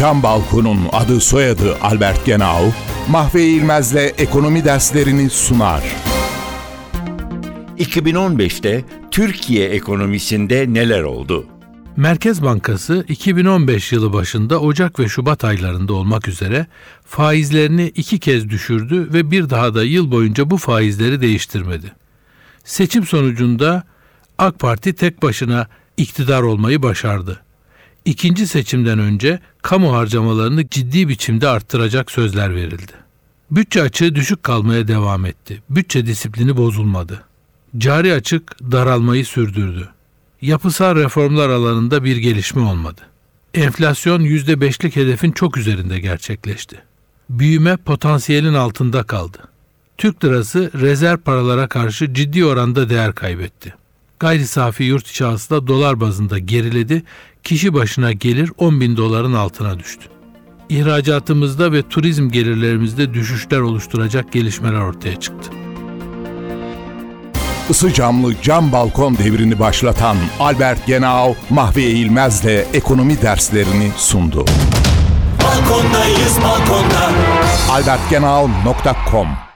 Cam Balkon'un adı soyadı Albert Genau, Mahve İlmez'le ekonomi derslerini sunar. 2015'te Türkiye ekonomisinde neler oldu? Merkez Bankası 2015 yılı başında Ocak ve Şubat aylarında olmak üzere faizlerini iki kez düşürdü ve bir daha da yıl boyunca bu faizleri değiştirmedi. Seçim sonucunda AK Parti tek başına iktidar olmayı başardı. İkinci seçimden önce kamu harcamalarını ciddi biçimde arttıracak sözler verildi. Bütçe açığı düşük kalmaya devam etti. Bütçe disiplini bozulmadı. Cari açık daralmayı sürdürdü. Yapısal reformlar alanında bir gelişme olmadı. Enflasyon %5'lik hedefin çok üzerinde gerçekleşti. Büyüme potansiyelin altında kaldı. Türk lirası rezerv paralara karşı ciddi oranda değer kaybetti. Gayri safi yurt içi hasıla dolar bazında geriledi, kişi başına gelir 10 bin doların altına düştü. İhracatımızda ve turizm gelirlerimizde düşüşler oluşturacak gelişmeler ortaya çıktı. Isı camlı cam balkon devrini başlatan Albert Genau, Mahve İlmez'le ekonomi derslerini sundu. Balkondayız balkonda. albertgenau.com